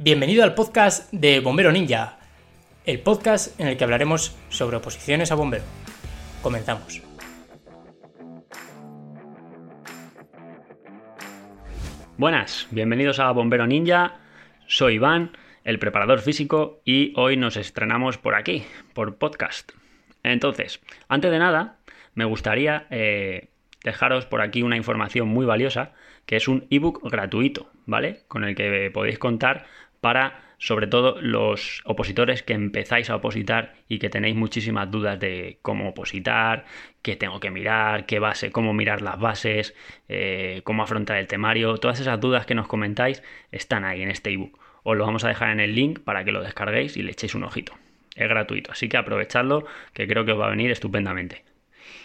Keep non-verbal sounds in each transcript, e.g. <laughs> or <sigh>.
Bienvenido al podcast de Bombero Ninja, el podcast en el que hablaremos sobre oposiciones a bombero. Comenzamos. Buenas, bienvenidos a Bombero Ninja. Soy Iván, el preparador físico, y hoy nos estrenamos por aquí, por podcast. Entonces, antes de nada, me gustaría eh, dejaros por aquí una información muy valiosa, que es un ebook gratuito, ¿vale? Con el que podéis contar para sobre todo los opositores que empezáis a opositar y que tenéis muchísimas dudas de cómo opositar, qué tengo que mirar, qué base, cómo mirar las bases, eh, cómo afrontar el temario, todas esas dudas que nos comentáis están ahí en este ebook. Os lo vamos a dejar en el link para que lo descarguéis y le echéis un ojito. Es gratuito, así que aprovechadlo que creo que os va a venir estupendamente.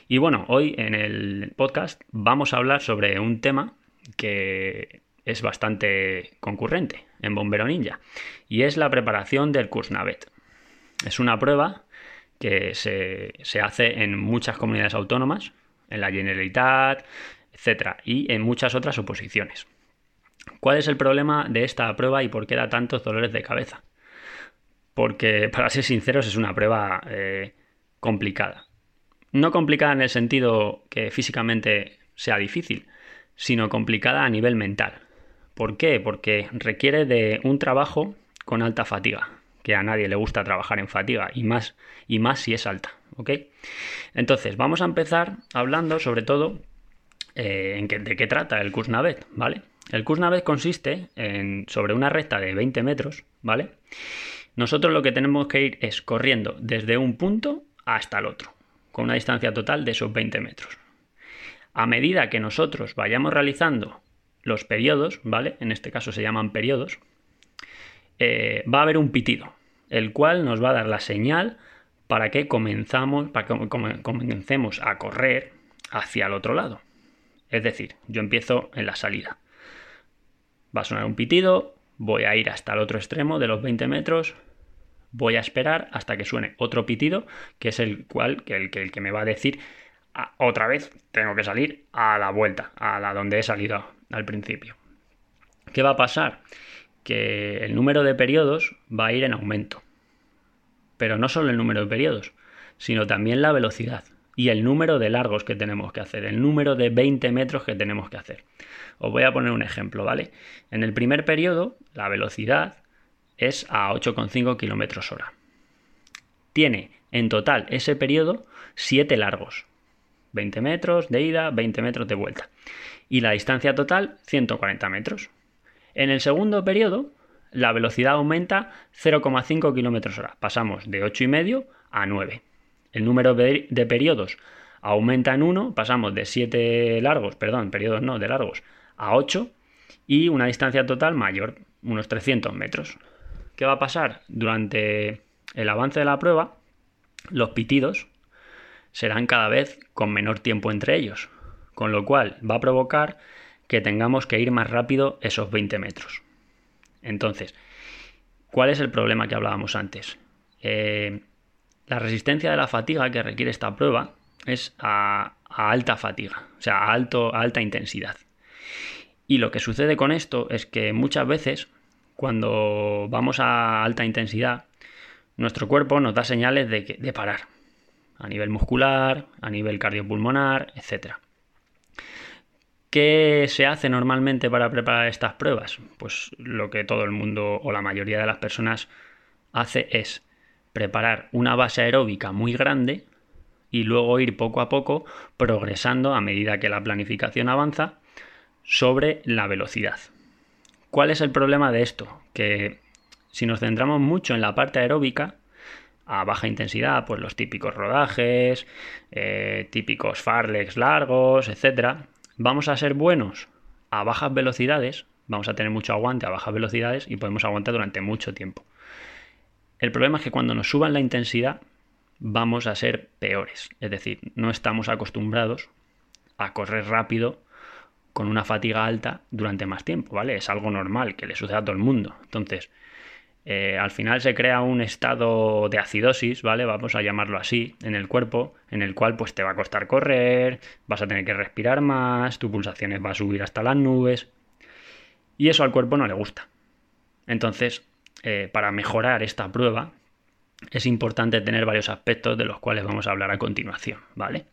Y bueno, hoy en el podcast vamos a hablar sobre un tema que es bastante concurrente en Bombero Ninja y es la preparación del Kursnavet. Es una prueba que se, hace en muchas comunidades autónomas, en la Generalitat, etc. y en muchas otras oposiciones. ¿Cuál es el problema de esta prueba y por qué da tantos dolores de cabeza? Porque, para ser sinceros, es una prueba eh, complicada. No complicada en el sentido que físicamente sea difícil, sino complicada a nivel mental. ¿Por qué? Porque requiere de un trabajo con alta fatiga, que a nadie le gusta trabajar en fatiga y más y más si es alta, ¿ok? Entonces, vamos a empezar hablando sobre todo eh, en de qué trata el Kursnavet, ¿vale? El Kursnavet consiste en sobre una recta de 20 metros, ¿vale? Nosotros lo que tenemos que ir es corriendo desde un punto hasta el otro, con una distancia total de esos 20 metros. A medida que nosotros vayamos realizando los periodos, ¿vale? En este caso se llaman periodos, eh, va a haber un pitido, el cual nos va a dar la señal para que comenzamos, para que comencemos a correr hacia el otro lado. Es decir, yo empiezo en la salida. Va a sonar un pitido, voy a ir hasta el otro extremo de los 20 metros, voy a esperar hasta que suene otro pitido, que es el cual, que el, que, el que me va a decir ah, otra vez tengo que salir a la vuelta, a la donde he salido al principio. ¿Qué va a pasar? Que el número de periodos va a ir en aumento. Pero no solo el número de periodos, sino también la velocidad y el número de largos que tenemos que hacer, el número de 20 metros que tenemos que hacer. Os voy a poner un ejemplo, ¿vale? En el primer periodo, la velocidad es a 8,5 km hora. Tiene en total ese periodo 7 largos. 20 metros de ida, 20 metros de vuelta y la distancia total 140 metros. En el segundo periodo, la velocidad aumenta 0,5 km hora. Pasamos de 8,5 a 9. El número de periodos aumenta en 1, pasamos de 7 largos, perdón, periodos no, de largos, a 8 y una distancia total mayor, unos 300 metros. ¿Qué va a pasar? Durante el avance de la prueba, los pitidos serán cada vez con menor tiempo entre ellos con lo cual va a provocar que tengamos que ir más rápido esos 20 metros. Entonces, ¿cuál es el problema que hablábamos antes? Eh, la resistencia de la fatiga que requiere esta prueba es a, alta fatiga, o sea, a, alto, a alta intensidad. Y lo que sucede con esto es que muchas veces, cuando vamos a alta intensidad, nuestro cuerpo nos da señales de, de parar, a nivel muscular, a nivel cardiopulmonar, etc. ¿Qué se hace normalmente para preparar estas pruebas? Pues lo que todo el mundo o la mayoría de las personas hace es preparar una base aeróbica muy grande y luego ir poco a poco progresando a medida que la planificación avanza sobre la velocidad. ¿Cuál es el problema de esto? Que si nos centramos mucho en la parte aeróbica, a baja intensidad, pues los típicos rodajes, eh, típicos farlex largos, etcétera, vamos a ser buenos a bajas velocidades, vamos a tener mucho aguante a bajas velocidades y podemos aguantar durante mucho tiempo. El problema es que cuando nos suban la intensidad vamos a ser peores, es decir, no estamos acostumbrados a correr rápido con una fatiga alta durante más tiempo, ¿vale? Es algo normal que le suceda a todo el mundo. Entonces, eh, al final se crea un estado de acidosis, ¿vale? Vamos a llamarlo así, en el cuerpo, en el cual pues te va a costar correr, vas a tener que respirar más, tu pulsaciones va a subir hasta las nubes. Y eso al cuerpo no le gusta. Entonces, eh, para mejorar esta prueba, es importante tener varios aspectos de los cuales vamos a hablar a continuación, ¿vale?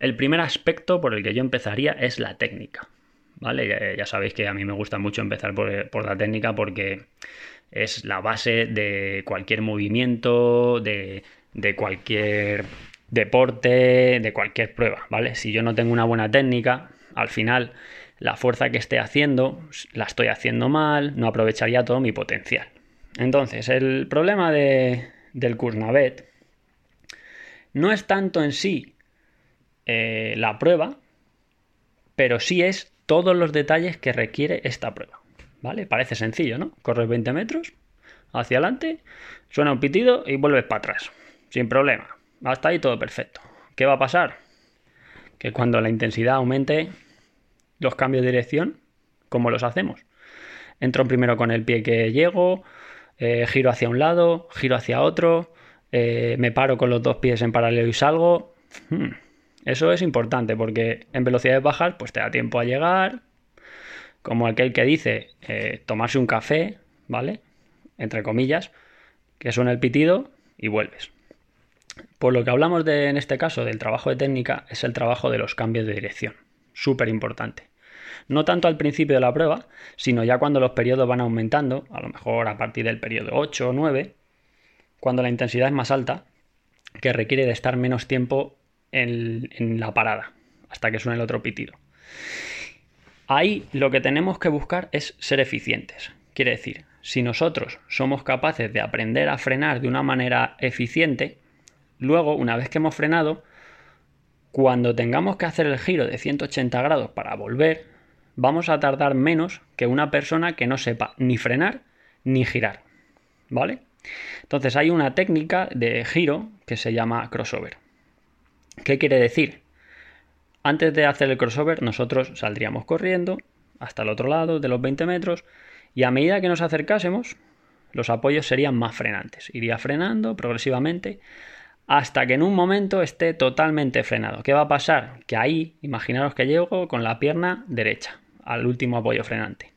El primer aspecto por el que yo empezaría es la técnica, ¿vale? Ya, sabéis que a mí me gusta mucho empezar por, la técnica porque es la base de cualquier movimiento, de, de cualquier deporte, de cualquier prueba, ¿vale? Si yo no tengo una buena técnica, al final la fuerza que esté haciendo la estoy haciendo mal, no aprovecharía todo mi potencial. Entonces, el problema de, del Kurnavet no es tanto en sí eh, la prueba, pero sí es todos los detalles que requiere esta prueba. ¿Vale? Parece sencillo, ¿no? Corres 20 metros hacia adelante, suena un pitido y vuelves para atrás, sin problema. Hasta ahí todo perfecto. ¿Qué va a pasar? Que cuando la intensidad aumente, los cambios de dirección, ¿cómo los hacemos? Entro primero con el pie que llego, eh, giro hacia un lado, giro hacia otro, eh, me paro con los dos pies en paralelo y salgo. Hmm. Eso es importante porque en velocidades bajas pues te da tiempo a llegar, como aquel que dice eh, tomarse un café, ¿vale? Entre comillas, que suena el pitido y vuelves. Por lo que hablamos de, en este caso del trabajo de técnica es el trabajo de los cambios de dirección. Súper importante. No tanto al principio de la prueba, sino ya cuando los periodos van aumentando, a lo mejor a partir del periodo 8 o 9, cuando la intensidad es más alta, que requiere de estar menos tiempo en, en la parada, hasta que suene el otro pitido. Ahí lo que tenemos que buscar es ser eficientes. Quiere decir, si nosotros somos capaces de aprender a frenar de una manera eficiente, luego, una vez que hemos frenado, cuando tengamos que hacer el giro de 180 grados para volver, vamos a tardar menos que una persona que no sepa ni frenar ni girar. ¿Vale? Entonces hay una técnica de giro que se llama crossover. ¿Qué quiere decir? Antes de hacer el crossover nosotros saldríamos corriendo hasta el otro lado de los 20 metros y a medida que nos acercásemos los apoyos serían más frenantes. Iría frenando progresivamente hasta que en un momento esté totalmente frenado. ¿Qué va a pasar? Que ahí, imaginaros que llego con la pierna derecha al último apoyo frenante.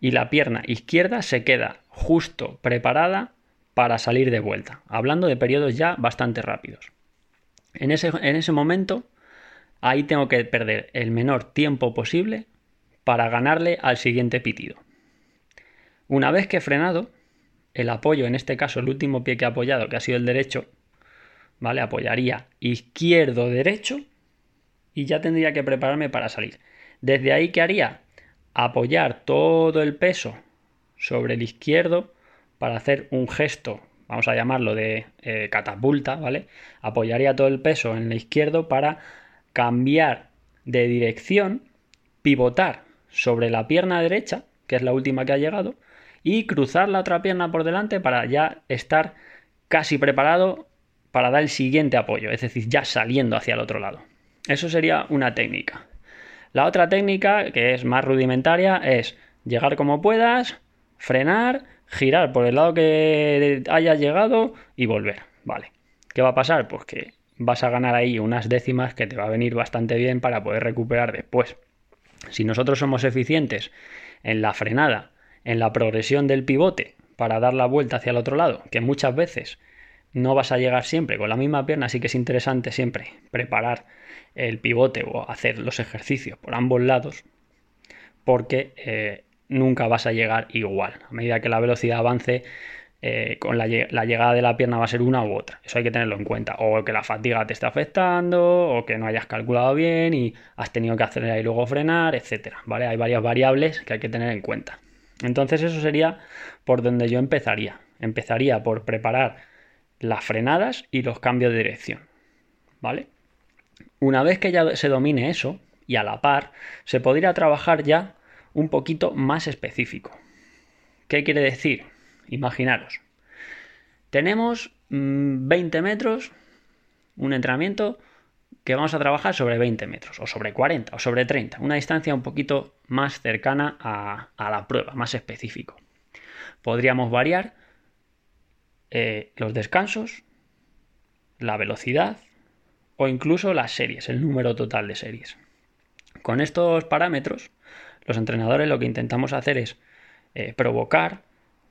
Y la pierna izquierda se queda justo preparada para salir de vuelta, hablando de periodos ya bastante rápidos. En ese, en ese momento, ahí tengo que perder el menor tiempo posible para ganarle al siguiente pitido. Una vez que he frenado, el apoyo, en este caso el último pie que he apoyado, que ha sido el derecho, ¿vale? Apoyaría izquierdo-derecho y ya tendría que prepararme para salir. Desde ahí, ¿qué haría? Apoyar todo el peso sobre el izquierdo para hacer un gesto, vamos a llamarlo de eh, catapulta, ¿vale? Apoyaría todo el peso en el izquierdo para cambiar de dirección, pivotar sobre la pierna derecha, que es la última que ha llegado, y cruzar la otra pierna por delante para ya estar casi preparado para dar el siguiente apoyo, es decir, ya saliendo hacia el otro lado. Eso sería una técnica. La otra técnica, que es más rudimentaria, es llegar como puedas, frenar, girar por el lado que hayas llegado y volver. Vale. ¿Qué va a pasar? Pues que vas a ganar ahí unas décimas que te va a venir bastante bien para poder recuperar después. Si nosotros somos eficientes en la frenada, en la progresión del pivote para dar la vuelta hacia el otro lado, que muchas veces no vas a llegar siempre con la misma pierna, así que es interesante siempre preparar el pivote o hacer los ejercicios por ambos lados, porque eh, nunca vas a llegar igual. A medida que la velocidad avance, eh, con la, llegada de la pierna va a ser una u otra. Eso hay que tenerlo en cuenta. O que la fatiga te esté afectando, o que no hayas calculado bien y has tenido que acelerar y luego frenar, etcétera. ¿Vale? Hay varias variables que hay que tener en cuenta. Entonces, eso sería por donde yo empezaría. Empezaría por preparar las frenadas y los cambios de dirección. ¿Vale? Una vez que ya se domine eso, y a la par, se podría trabajar ya un poquito más específico. ¿Qué quiere decir? Imaginaros. Tenemos 20 mm, metros, un entrenamiento que vamos a trabajar sobre 20 metros, o sobre 40, o sobre 30, una distancia un poquito más cercana a, la prueba, más específico. Podríamos variar eh, los descansos, la velocidad o incluso las series, el número total de series. Con estos parámetros, los entrenadores lo que intentamos hacer es eh, provocar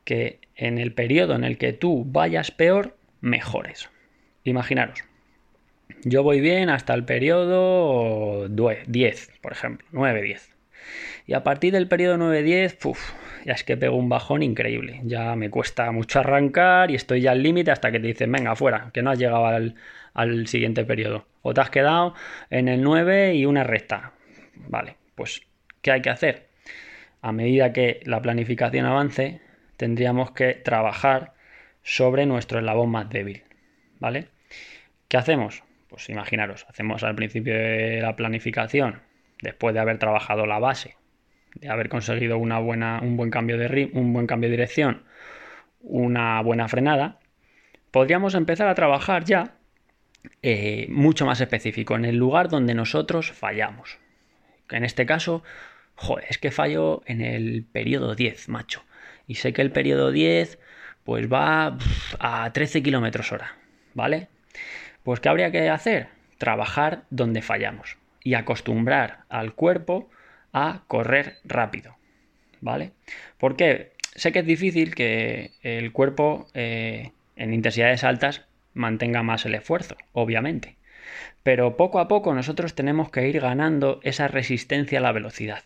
que en el periodo en el que tú vayas peor, mejores. Imaginaros, yo voy bien hasta el periodo 10, por ejemplo, 9-10. Y a partir del periodo 9-10, ya es que pego un bajón increíble. Ya me cuesta mucho arrancar y estoy ya al límite hasta que te dicen, venga, fuera, que no has llegado al, al siguiente periodo. O te has quedado en el 9 y una recta. Vale, pues, ¿qué hay que hacer? A medida que la planificación avance, tendríamos que trabajar sobre nuestro eslabón más débil. ¿Vale? ¿Qué hacemos? Pues imaginaros, hacemos al principio de la planificación, después de haber trabajado la base, de haber conseguido una buena, un buen cambio de un buen cambio de dirección, una buena frenada, podríamos empezar a trabajar ya eh, mucho más específico, en el lugar donde nosotros fallamos. En este caso, joder, es que fallo en el periodo 10, macho. Y sé que el periodo 10 pues va a 13 kilómetros hora, ¿vale? Pues ¿qué habría que hacer? Trabajar donde fallamos y acostumbrar al cuerpo a correr rápido, ¿vale? Porque sé que es difícil que el cuerpo eh, en intensidades altas mantenga más el esfuerzo, obviamente. Pero poco a poco nosotros tenemos que ir ganando esa resistencia a la velocidad.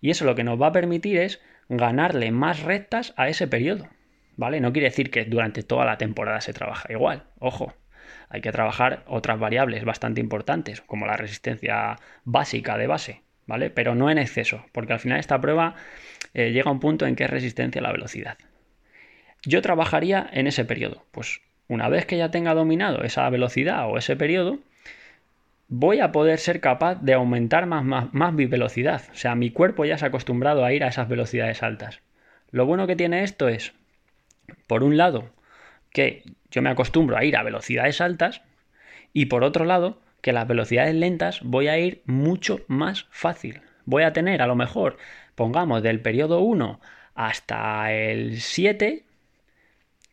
Y eso lo que nos va a permitir es ganarle más rectas a ese periodo. ¿Vale? No quiere decir que durante toda la temporada se trabaja igual. Ojo, hay que trabajar otras variables bastante importantes, como la resistencia básica de base, ¿vale? Pero no en exceso, porque al final esta prueba eh, llega a un punto en que es resistencia a la velocidad. Yo trabajaría en ese periodo. Pues una vez que ya tenga dominado esa velocidad o ese periodo, voy a poder ser capaz de aumentar más, mi velocidad. O sea, mi cuerpo ya se ha acostumbrado a ir a esas velocidades altas. Lo bueno que tiene esto es, por un lado, que yo me acostumbro a ir a velocidades altas y por otro lado que las velocidades lentas voy a ir mucho más fácil. Voy a tener a lo mejor, pongamos del periodo 1 hasta el 7,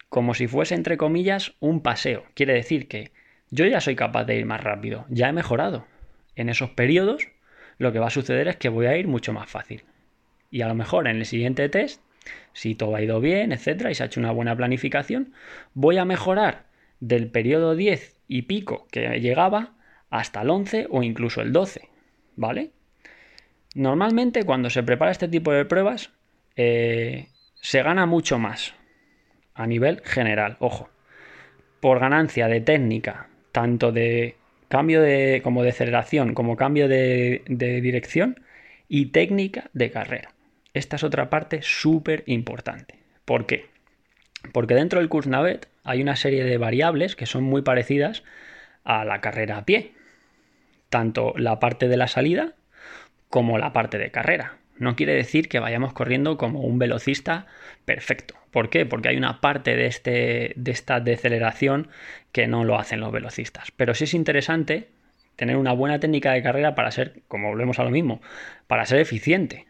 como si fuese entre comillas un paseo. Quiere decir que yo ya soy capaz de ir más rápido, ya he mejorado. En esos periodos lo que va a suceder es que voy a ir mucho más fácil. Y a lo mejor en el siguiente test si todo ha ido bien, etcétera, y se ha hecho una buena planificación, voy a mejorar del periodo 10 y pico que llegaba hasta el 11 o incluso el 12, ¿vale? Normalmente cuando se prepara este tipo de pruebas eh, se gana mucho más a nivel general, ojo, por ganancia de técnica, tanto de cambio de como de aceleración como cambio de dirección y técnica de carrera. Esta es otra parte súper importante. ¿Por qué? Porque dentro del Kursnavet hay una serie de variables que son muy parecidas a la carrera a pie. Tanto la parte de la salida como la parte de carrera. No quiere decir que vayamos corriendo como un velocista perfecto. ¿Por qué? Porque hay una parte de, este, de esta deceleración que no lo hacen los velocistas. Pero sí es interesante tener una buena técnica de carrera para ser, como volvemos a lo mismo, para ser eficiente.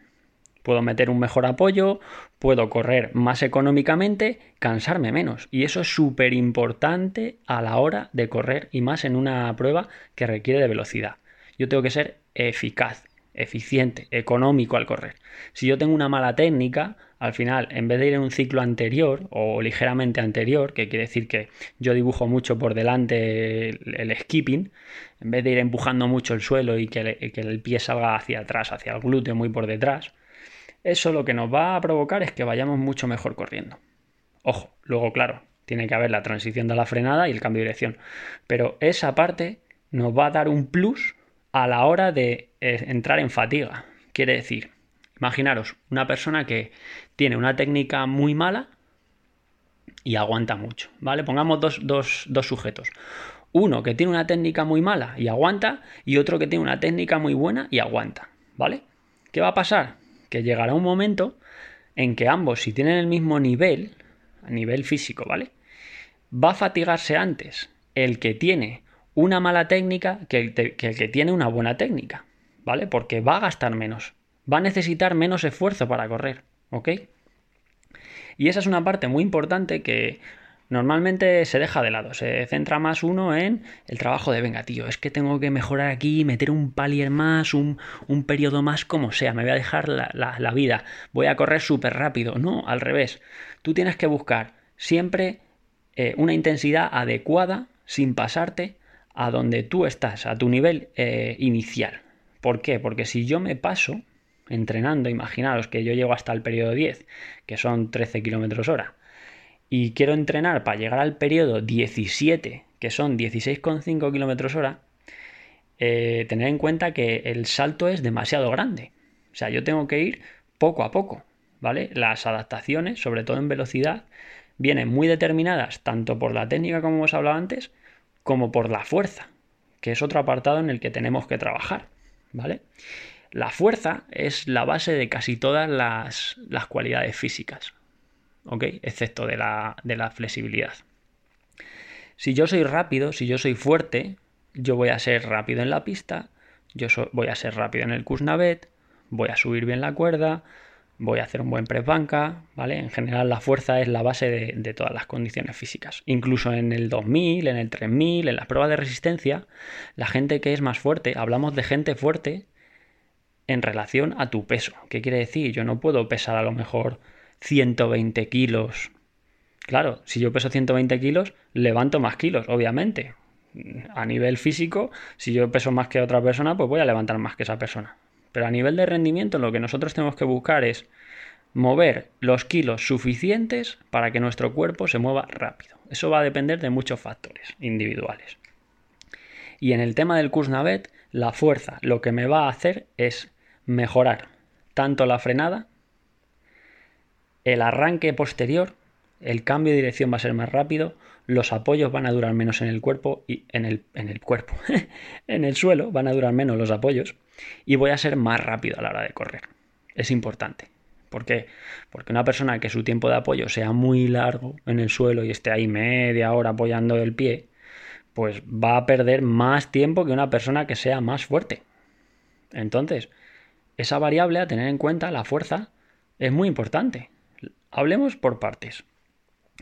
Puedo meter un mejor apoyo, puedo correr más económicamente, cansarme menos. Y eso es súper importante a la hora de correr y más en una prueba que requiere de velocidad. Yo tengo que ser eficaz, eficiente, económico al correr. Si yo tengo una mala técnica, al final, en vez de ir en un ciclo anterior o ligeramente anterior, que quiere decir que yo dibujo mucho por delante el, skipping, en vez de ir empujando mucho el suelo y que, que el pie salga hacia atrás, hacia el glúteo muy por detrás, eso lo que nos va a provocar es que vayamos mucho mejor corriendo. Ojo, luego claro, tiene que haber la transición de la frenada y el cambio de dirección. Pero esa parte nos va a dar un plus a la hora de eh, entrar en fatiga. Quiere decir, imaginaros una persona que tiene una técnica muy mala y aguanta mucho, ¿vale? Pongamos dos, dos sujetos. Uno que tiene una técnica muy mala y aguanta y otro que tiene una técnica muy buena y aguanta, ¿vale? ¿Qué va a pasar? que llegará un momento en que ambos, si tienen el mismo nivel, a nivel físico, ¿vale? Va a fatigarse antes el que tiene una mala técnica que el, que tiene una buena técnica, ¿vale? Porque va a gastar menos, va a necesitar menos esfuerzo para correr, ¿ok? Y esa es una parte muy importante que normalmente se deja de lado, se centra más uno en el trabajo de, venga, tío, es que tengo que mejorar aquí, meter un palier más, un, periodo más, como sea, me voy a dejar la, vida, voy a correr súper rápido. No, al revés, tú tienes que buscar siempre eh, una intensidad adecuada, sin pasarte, a donde tú estás, a tu nivel eh, inicial. ¿Por qué? Porque si yo me paso entrenando, imaginaros que yo llego hasta el periodo 10, que son 13 kilómetros hora, y quiero entrenar para llegar al periodo 17, que son 16,5 kilómetros hora, eh, tener en cuenta que el salto es demasiado grande. O sea, yo tengo que ir poco a poco, ¿vale? Las adaptaciones, sobre todo en velocidad, vienen muy determinadas tanto por la técnica, como hemos hablado antes, como por la fuerza, que es otro apartado en el que tenemos que trabajar, ¿vale? La fuerza es la base de casi todas las, las cualidades físicas. ¿ok? Excepto de la, de la flexibilidad. Si yo soy rápido, si yo soy fuerte, yo voy a ser rápido en la pista, yo voy a ser rápido en el Kuznavet, voy a subir bien la cuerda, voy a hacer un buen press banca, ¿vale? En general la fuerza es la base de, de, todas las condiciones físicas. Incluso en el 2000, en el 3000, en las pruebas de resistencia, la gente que es más fuerte, hablamos de gente fuerte en relación a tu peso. ¿Qué quiere decir? Yo no puedo pesar a lo mejor 120 kilos. Claro, si yo peso 120 kilos, levanto más kilos, obviamente. A nivel físico, si yo peso más que otra persona, pues voy a levantar más que esa persona. Pero a nivel de rendimiento, lo que nosotros tenemos que buscar es mover los kilos suficientes para que nuestro cuerpo se mueva rápido. Eso va a depender de muchos factores individuales. Y en el tema del Kuznavet, la fuerza lo que me va a hacer es mejorar tanto la frenada el arranque posterior, el cambio de dirección va a ser más rápido, los apoyos van a durar menos en el cuerpo y en el, en el cuerpo, <laughs> en el suelo van a durar menos los apoyos y voy a ser más rápido a la hora de correr. Es importante. ¿Por qué? Porque una persona que su tiempo de apoyo sea muy largo en el suelo y esté ahí media hora apoyando el pie, pues va a perder más tiempo que una persona que sea más fuerte. Entonces, esa variable a tener en cuenta, la fuerza, es muy importante. Hablemos por partes.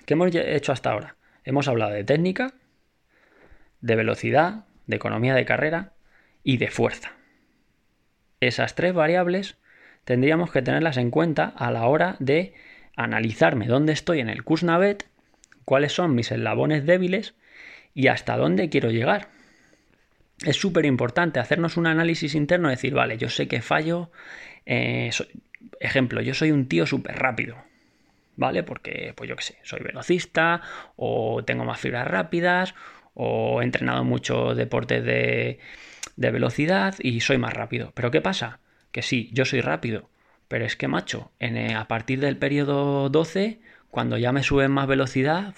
¿Qué hemos hecho hasta ahora? Hemos hablado de técnica, de velocidad, de economía de carrera y de fuerza. Esas tres variables tendríamos que tenerlas en cuenta a la hora de analizarme dónde estoy en el Kuznavet, cuáles son mis eslabones débiles y hasta dónde quiero llegar. Es súper importante hacernos un análisis interno, decir, vale, yo sé que fallo. Eh, ejemplo, yo soy un tío súper rápido. ¿vale? Porque, pues yo qué sé, soy velocista o tengo más fibras rápidas o he entrenado mucho deportes de, de velocidad y soy más rápido. Pero ¿qué pasa? Que sí, yo soy rápido, pero es que, macho, en, a partir del periodo 12, cuando ya me sube más velocidad,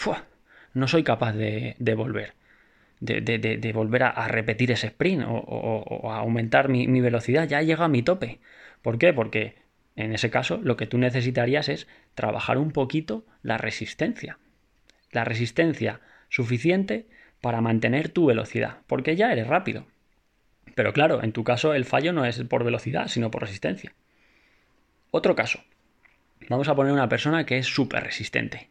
no soy capaz de, volver. De, volver a, repetir ese sprint o, a aumentar mi, mi, velocidad, ya llega a mi tope. ¿Por qué? Porque en ese caso, lo que tú necesitarías es trabajar un poquito la resistencia. La resistencia suficiente para mantener tu velocidad, porque ya eres rápido. Pero claro, en tu caso el fallo no es por velocidad, sino por resistencia. Otro caso. Vamos a poner una persona que es súper resistente.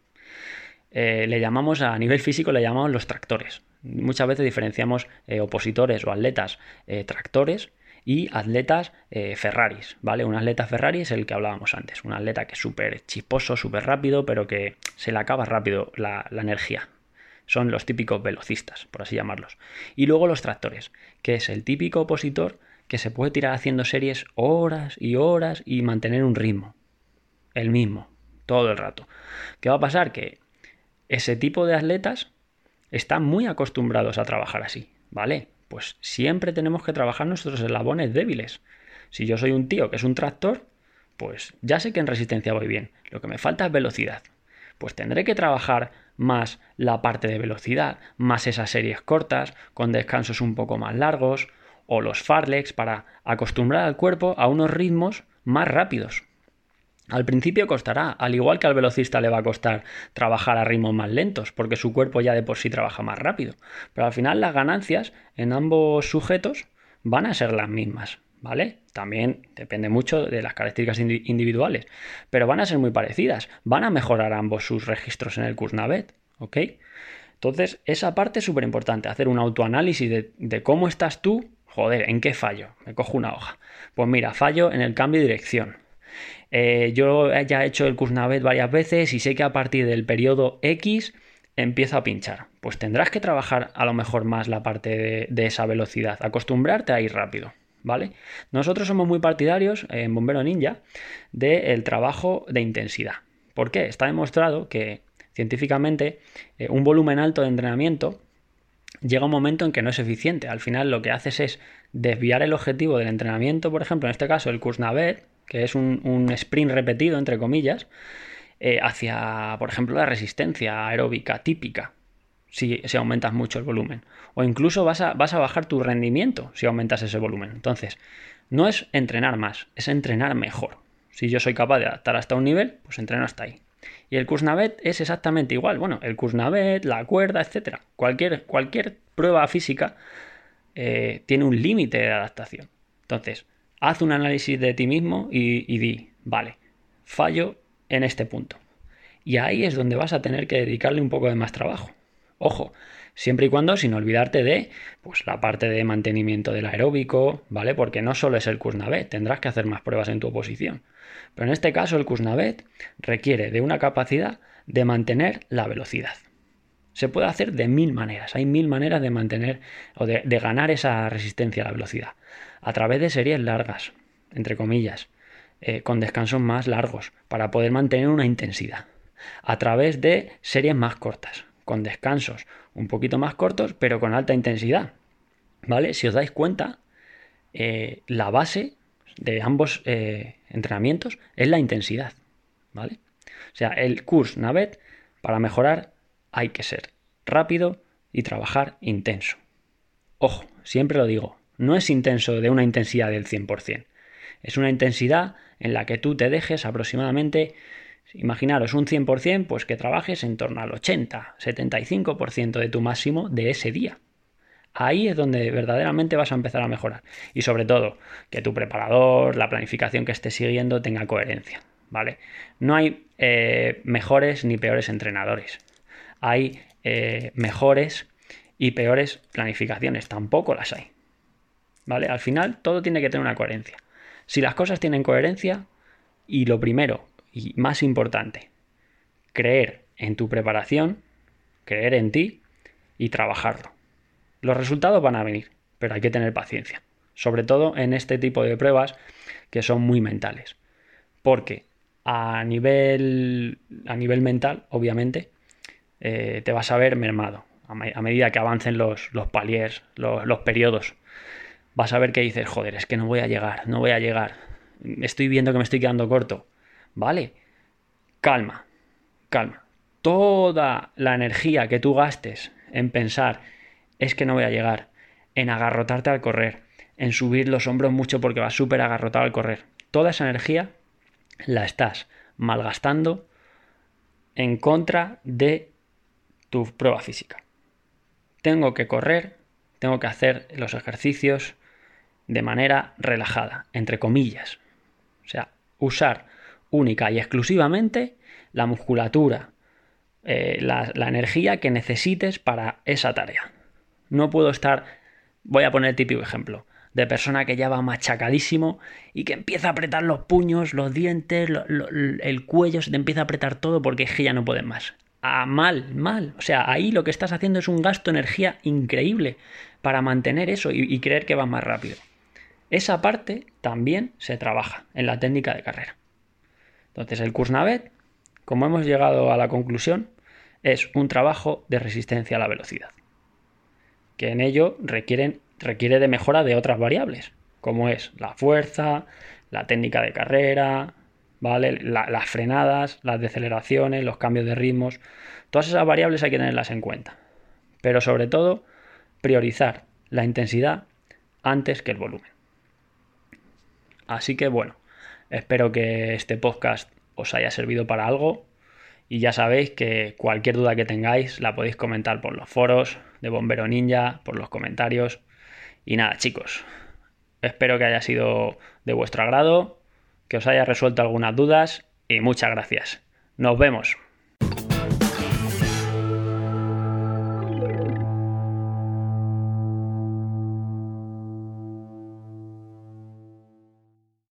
Eh, le llamamos a nivel físico, le llamamos los tractores. Muchas veces diferenciamos eh, opositores o atletas eh, tractores y atletas Ferraris, ¿vale? Un atleta Ferrari es el que hablábamos antes, un atleta que es súper chisposo, súper rápido, pero que se le acaba rápido la, energía. Son los típicos velocistas, por así llamarlos. Y luego los tractores, que es el típico opositor que se puede tirar haciendo series horas y horas y mantener un ritmo. El mismo, todo el rato. ¿Qué va a pasar? Que ese tipo de atletas están muy acostumbrados a trabajar así, ¿vale? pues siempre tenemos que trabajar nuestros eslabones débiles. Si yo soy un tío que es un tractor, pues ya sé que en resistencia voy bien. Lo que me falta es velocidad. Pues tendré que trabajar más la parte de velocidad, más esas series cortas, con descansos un poco más largos, o los farlex para acostumbrar al cuerpo a unos ritmos más rápidos. Al principio costará, al igual que al velocista le va a costar trabajar a ritmos más lentos, porque su cuerpo ya de por sí trabaja más rápido. Pero al final las ganancias en ambos sujetos van a ser las mismas, ¿vale? También depende mucho de las características individuales, pero van a ser muy parecidas. Van a mejorar ambos sus registros en el Kuznavet. ¿ok? Entonces, esa parte es súper importante, hacer un autoanálisis de, de cómo estás tú, joder, ¿en qué fallo? Me cojo una hoja. Pues mira, fallo en el cambio de dirección. Eh, yo ya he hecho el Kuznavet varias veces y sé que a partir del periodo X empiezo a pinchar. Pues tendrás que trabajar a lo mejor más la parte de, esa velocidad, acostumbrarte a ir rápido. ¿Vale? Nosotros somos muy partidarios en Bombero Ninja del trabajo de intensidad. ¿Por qué? Está demostrado que científicamente eh, un volumen alto de entrenamiento llega un momento en que no es eficiente. Al final lo que haces es desviar el objetivo del entrenamiento, por ejemplo, en este caso el Kuznavet, que es un, sprint repetido, entre comillas, eh, hacia, por ejemplo, la resistencia aeróbica típica, si, aumentas mucho el volumen. O incluso vas a, vas a bajar tu rendimiento si aumentas ese volumen. Entonces, no es entrenar más, es entrenar mejor. Si yo soy capaz de adaptar hasta un nivel, pues entreno hasta ahí. Y el Kuznavet es exactamente igual. Bueno, el Kuznavet, la cuerda, etc. Cualquier, cualquier prueba física eh, tiene un límite de adaptación. Entonces, haz un análisis de ti mismo y, di, vale, fallo en este punto. Y ahí es donde vas a tener que dedicarle un poco de más trabajo. Ojo, siempre y cuando sin olvidarte de pues, la parte de mantenimiento del aeróbico, ¿vale? Porque no solo es el Kuznavet, tendrás que hacer más pruebas en tu oposición. Pero en este caso el Kuznavet requiere de una capacidad de mantener la velocidad. Se puede hacer de mil maneras. Hay mil maneras de mantener o de, ganar esa resistencia a la velocidad. A través de series largas, entre comillas, eh, con descansos más largos, para poder mantener una intensidad. A través de series más cortas, con descansos un poquito más cortos, pero con alta intensidad. ¿Vale? Si os dais cuenta, eh, la base de ambos eh, entrenamientos es la intensidad. ¿Vale? O sea, el curso Navet, para mejorar hay que ser rápido y trabajar intenso. Ojo, siempre lo digo, no es intenso de una intensidad del 100%. Es una intensidad en la que tú te dejes aproximadamente, imaginaros un 100%, pues que trabajes en torno al 80, 75% de tu máximo de ese día. Ahí es donde verdaderamente vas a empezar a mejorar. Y sobre todo, que tu preparador, la planificación que estés siguiendo tenga coherencia. ¿Vale? No hay eh, mejores ni peores entrenadores hay eh, mejores y peores planificaciones, tampoco las hay. ¿Vale? Al final todo tiene que tener una coherencia. Si las cosas tienen coherencia, y lo primero y más importante, creer en tu preparación, creer en ti y trabajarlo. Los resultados van a venir, pero hay que tener paciencia, sobre todo en este tipo de pruebas que son muy mentales. Porque a nivel, a nivel mental, obviamente, eh, te vas a ver mermado. A, medida que avancen los, los paliers, los, periodos, vas a ver que dices, joder, es que no voy a llegar, no voy a llegar. Estoy viendo que me estoy quedando corto. ¿Vale? Calma, calma. Toda la energía que tú gastes en pensar, es que no voy a llegar, en agarrotarte al correr, en subir los hombros mucho porque vas súper agarrotado al correr. Toda esa energía la estás malgastando en contra de tu prueba física. Tengo que correr, tengo que hacer los ejercicios de manera relajada, entre comillas. O sea, usar única y exclusivamente la musculatura, eh, la, energía que necesites para esa tarea. No puedo estar, voy a poner el típico ejemplo, de persona que ya va machacadísimo y que empieza a apretar los puños, los dientes, el cuello, se te empieza a apretar todo porque es que ya no puedes más mal, mal. O sea, ahí lo que estás haciendo es un gasto de energía increíble para mantener eso y, creer que va más rápido. Esa parte también se trabaja en la técnica de carrera. Entonces, el Kursnavet, como hemos llegado a la conclusión, es un trabajo de resistencia a la velocidad, que en ello requiere de mejora de otras variables, como es la fuerza, la técnica de carrera, ¿vale? las frenadas, las deceleraciones, los cambios de ritmos, todas esas variables hay que tenerlas en cuenta. Pero sobre todo, priorizar la intensidad antes que el volumen. Así que bueno, espero que este podcast os haya servido para algo y ya sabéis que cualquier duda que tengáis la podéis comentar por los foros de Bombero Ninja, por los comentarios. Y nada, chicos, espero que haya sido de vuestro agrado que os haya resuelto algunas dudas y muchas gracias. Nos vemos.